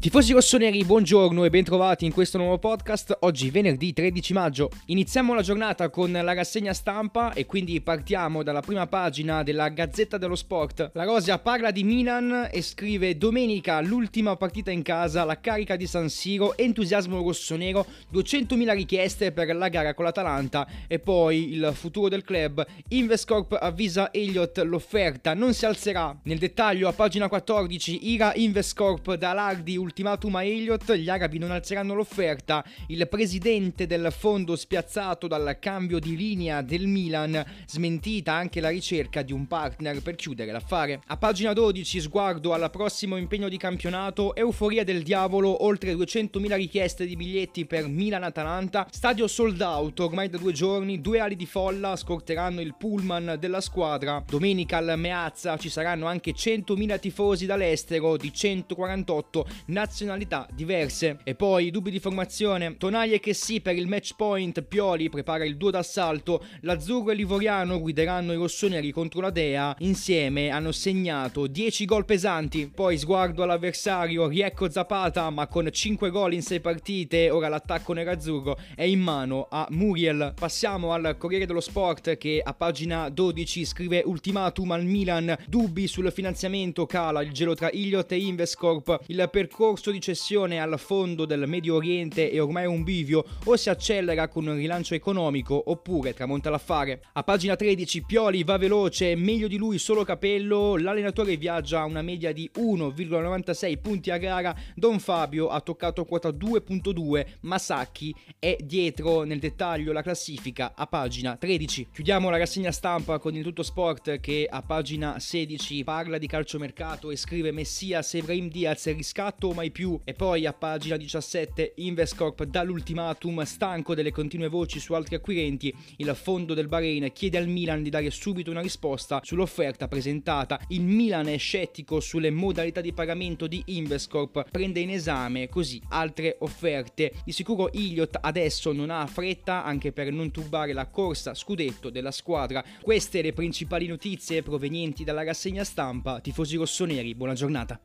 Tifosi rossoneri, buongiorno e bentrovati in questo nuovo podcast. Oggi venerdì 13 maggio. Iniziamo la giornata con la rassegna stampa e quindi partiamo dalla prima pagina della Gazzetta dello Sport. La Rosia parla di Milan e scrive domenica l'ultima partita in casa, la carica di San Siro, entusiasmo rossonero, 200.000 richieste per la gara con l'Atalanta e poi il futuro del club. Investcorp avvisa Elliott l'offerta non si alzerà. Nel dettaglio a pagina 14 Ira Investcorp da Lardi ultimatum a Elliott, gli arabi non alzeranno l'offerta. Il presidente del fondo spiazzato dal cambio di linea del Milan, smentita anche la ricerca di un partner per chiudere l'affare. A pagina 12, sguardo al prossimo impegno di campionato, euforia del diavolo, oltre 200.000 richieste di biglietti per Milan-Atalanta, stadio sold out ormai da due giorni, due ali di folla scorteranno il pullman della squadra. Domenica al Meazza ci saranno anche 100.000 tifosi dall'estero di 148 nazionalità diverse. E poi dubbi di formazione. Tonaglie che sì per il match point. Pioli prepara il duo d'assalto. L'azzurro e l'ivoriano guideranno i rossoneri contro la Dea. Insieme hanno segnato 10 gol pesanti. Poi sguardo all'avversario. Riecco Zapata, ma con 5 gol in 6 partite. Ora l'attacco nerazzurro è in mano a Muriel. Passiamo al Corriere dello Sport che a pagina 12 scrive ultimatum al Milan. Dubbi sul finanziamento cala il gelo tra Iliot e Investcorp. Il percorso percorso di cessione al fondo del Medio Oriente è ormai un bivio o si accelera con un rilancio economico oppure tramonta l'affare. A pagina 13 Pioli va veloce, meglio di lui solo Capello, l'allenatore viaggia a una media di 1,96 punti a gara, Don Fabio ha toccato quota 2.2, ma Sacchi è dietro nel dettaglio la classifica a pagina 13. Chiudiamo la rassegna stampa con il tutto sport che a pagina 16 parla di calciomercato e scrive Messias Evraim Diaz riscatto mai più. E poi a pagina 17 Investcorp dà l'ultimatum stanco delle continue voci su altri acquirenti. Il fondo del Bahrain chiede al Milan di dare subito una risposta sull'offerta presentata. Il Milan è scettico sulle modalità di pagamento di Investcorp, prende in esame così altre offerte. Di sicuro Iliot adesso non ha fretta anche per non turbare la corsa scudetto della squadra. Queste le principali notizie provenienti dalla rassegna stampa. Tifosi rossoneri, buona giornata.